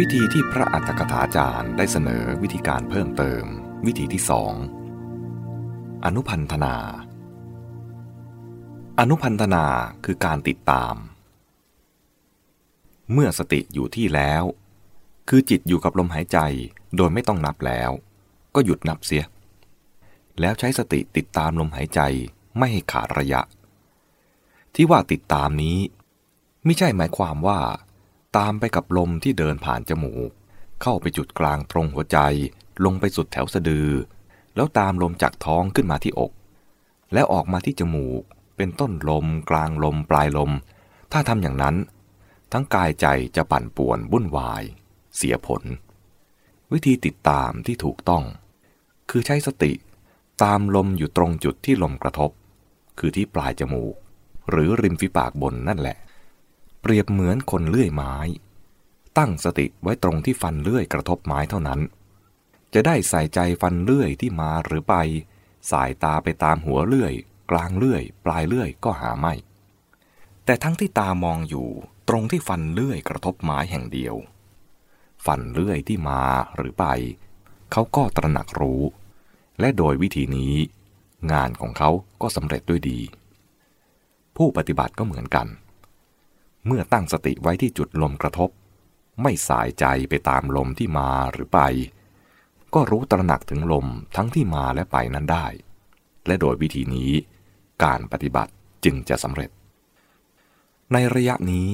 วิธีที่พระอัฏฐกถาจารย์ได้เสนอวิธีการเพิ่มเติม วิธีที่สองอนุพันธนา อนุพันธนาคือการติดตาม เมื่อสติอยู่ที่แล้ว คือจิตอยู่กับลมหายใจโดยไม่ต้องนับแล้ว ก็หยุดนับเสีย แล้วใช้สติติดตามลมหายใจไม่ให้ขาดระยะ ที่ว่าติดตามนี้ ไม่ใช่หมายความว่า ตามไปกับลมที่เดินผ่านจมูก เข้าไปจุดกลางตรงหัวใจ ลงไปสุดแถวสะดือ แล้วตามลมจากท้องขึ้นมาที่อก แล้วออกมาที่จมูก เป็นต้นลม กลางลมปลายลม ถ้าทำอย่างนั้น ทั้งกายใจจะปั่นป่วนวุ่นวาย เสียผล วิธีติดตามที่ถูกต้อง คือใช้สติตามลมอยู่ตรงจุดที่ลมกระทบ คือที่ปลายจมูก หรือริมฝีปากบนนั่นแหละ เปรียบเหมือนคนเลื่อยไม้ ตั้งสติไว้ตรงที่ฟันเลื่อยกระทบไม้เท่านั้น จะได้ใส่ใจฟันเลื่อยที่มาหรือไปสายตาไปตามหัวเลื่อย กลางเลื่อย ปลายเลื่อยก็หาไม่ แต่ทั้งที่ตามองอยู่ตรงที่ฟันเลื่อยกระทบไม้แห่งเดียว ฟันเลื่อยที่มาหรือไป เขาก็ตระหนักรู้ และโดยวิธีนี้ งานของเขาก็สำเร็จด้วยดี ผู้ปฏิบัติก็เหมือนกัน เมื่อตั้งสติไว้ที่จุดลมกระทบ ไม่สายใจไปตามลมที่มาหรือไป ก็รู้ตระหนักถึงลมทั้งที่มาและไปนั้นได้ และโดยวิธีนี้ การปฏิบัติจึงจะสำเร็จ ในระยะนี้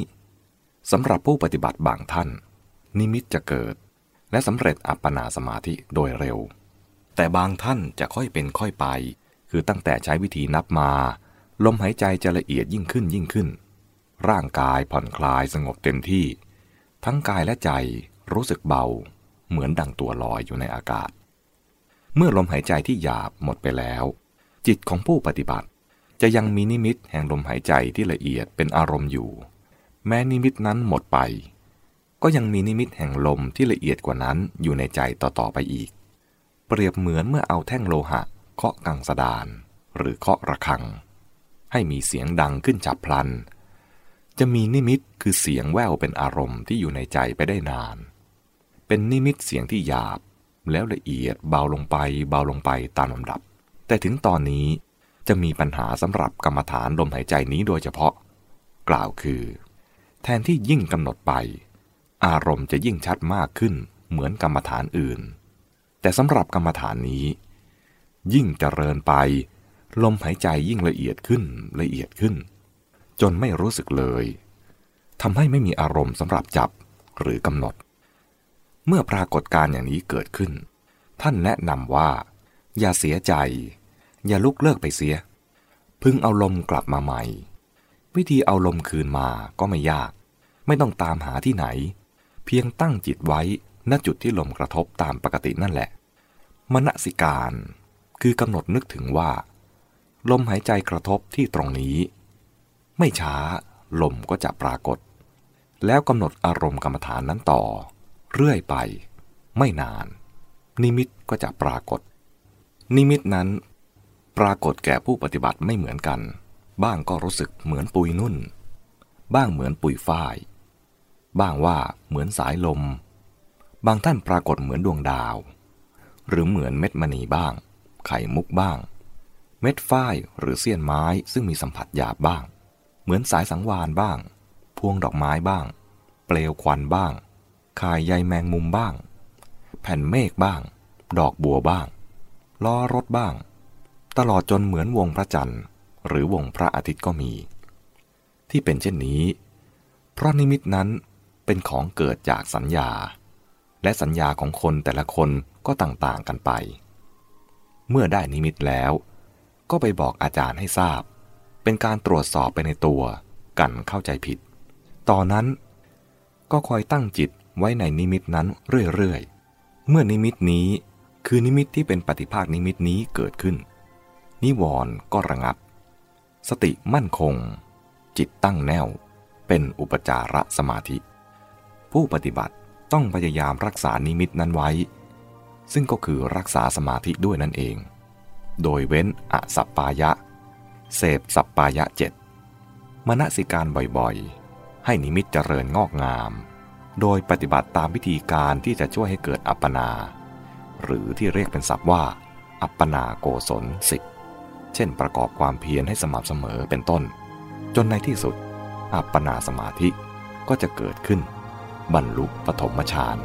สำหรับผู้ปฏิบัติบางท่าน นิมิตจะเกิด และสำเร็จอัปปนาสมาธิโดยเร็ว แต่บางท่านจะค่อยเป็นค่อยไป คือตั้งแต่ใช้วิธีนับมา ลมหายใจจะละเอียดยิ่งขึ้นยิ่งขึ้น ร่างกายผ่อนคลายสงบเต็มที่ ทั้งกายและใจรู้สึกเบา เหมือนดังตัวลอยอยู่ในอากาศ เมื่อลมหายใจที่หยาบหมดไปแล้ว จิตของผู้ปฏิบัติ จะยังมีนิมิตแห่งลมหายใจที่ละเอียดเป็นอารมณ์อยู่ แม้นิมิตนั้นหมดไป ก็ยังมีนิมิตแห่งลมที่ละเอียดกว่านั้นอยู่ในใจต่อๆไปอีก เปรียบเหมือนเมื่อเอาแท่งโลหะเคาะกังสดาน หรือเคาะระฆัง ให้มีเสียงดังขึ้นฉับพลัน จะมีนิมิตคือเสียงแว่วเป็นอารมณ์ที่อยู่ในใจไปได้นาน เป็นนิมิตเสียงที่หยาบ แล้วละเอียดเบาลงไปเบาลงไปตามลำดับ แต่ถึงตอนนี้จะมีปัญหาสำหรับกรรมฐานลมหายใจนี้โดยเฉพาะ กล่าวคือ แทนที่ยิ่งกำหนดไป อารมณ์จะยิ่งชัดมากขึ้นเหมือนกรรมฐานอื่น แต่สำหรับกรรมฐานนี้ ยิ่งเจริญไป ลมหายใจยิ่งละเอียดขึ้นละเอียดขึ้น จนไม่รู้สึกเลยทำให้ไม่มีอารมณ์สำหรับจับหรือกำหนด เมื่อปรากฏการอย่างนี้เกิดขึ้น ท่านแนะนำว่า อย่าเสียใจ อย่าลุกเลิกไปเสีย พึงเอาลมกลับมาใหม่ วิธีเอาลมคืนมาก็ไม่ยาก ไม่ต้องตามหาที่ไหน เพียงตั้งจิตไว้ณจุดที่ลมกระทบตามปกตินั่นแหละ มณสิการ คือกำหนดนึกถึงว่า ลมหายใจกระทบที่ตรงนี้ ไม่ช้า ลมก็จะปรากฏ แล้วกำหนดอารมณ์กรรมฐานนั้นต่อ เรื่อยไป ไม่นาน นิมิตก็จะปรากฏ นิมิตนั้น ปรากฏแก่ผู้ปฏิบัติไม่เหมือนกัน บ้างก็รู้สึกเหมือนปุยนุ่น บ้างเหมือนปุยฝ้าย บ้างว่าเหมือนสายลม บางท่านปรากฏเหมือนดวงดาว หรือเหมือนเม็ดมณีบ้าง ไข่มุกบ้าง เม็ดฝ้ายหรือเสี้ยนไม้ซึ่งมีสัมผัสหยาบบ้าง มือนสายสังวานบ้าง พวงดอกไม้บ้าง เปลวควันบ้างข่ายใยแมงมุมบ้าง แผ่นเมฆบ้าง ดอกบัวบ้าง ล้อรถบ้าง ตลอดจนเหมือนวงพระจันทร์ หรือวงพระอาทิตย์ก็มี ที่เป็นเช่นนี้ เพราะนิมิตนั้นเป็นของเกิดจากสัญญา และสัญญาของคนแต่ละคนก็ต่างๆกันไป เมื่อได้นิมิตแล้ว ก็ไปบอกอาจารย์ให้ทราบ เป็นการตรวจสอบไปในตัวกันเข้าใจผิดตอนนั้น ก็คอยตั้งจิตไว้ในนิมิตนั้นเรื่อยๆ เมื่อนิมิตนี้คือนิมิตที่เป็นปฏิภาคนิมิตนี้เกิดขึ้น นิวรณ์ก็ระงับ สติมั่นคง จิตตั้งแน่วเป็นอุปจารสมาธิ ผู้ปฏิบัติต้องพยายามรักษานิมิตนั้นไว้ ซึ่งก็คือรักษาสมาธิด้วยนั่นเอง โดยเว้นอสัปปายะ เสพสัปปายะเจ็ดมณสิการบ่อยๆ ให้นิมิตเจริญงอกงาม โดยปฏิบัติตามวิธีการที่จะช่วยให้เกิดอัปปนา หรือที่เรียกเป็นศัพท์ว่า อัปปนาโกศลสิบเช่นประกอบความเพียรให้สม่ำเสมอเป็นต้น จนในที่สุด อัปปนาสมาธิก็จะเกิดขึ้น บรรลุปฐมฌาน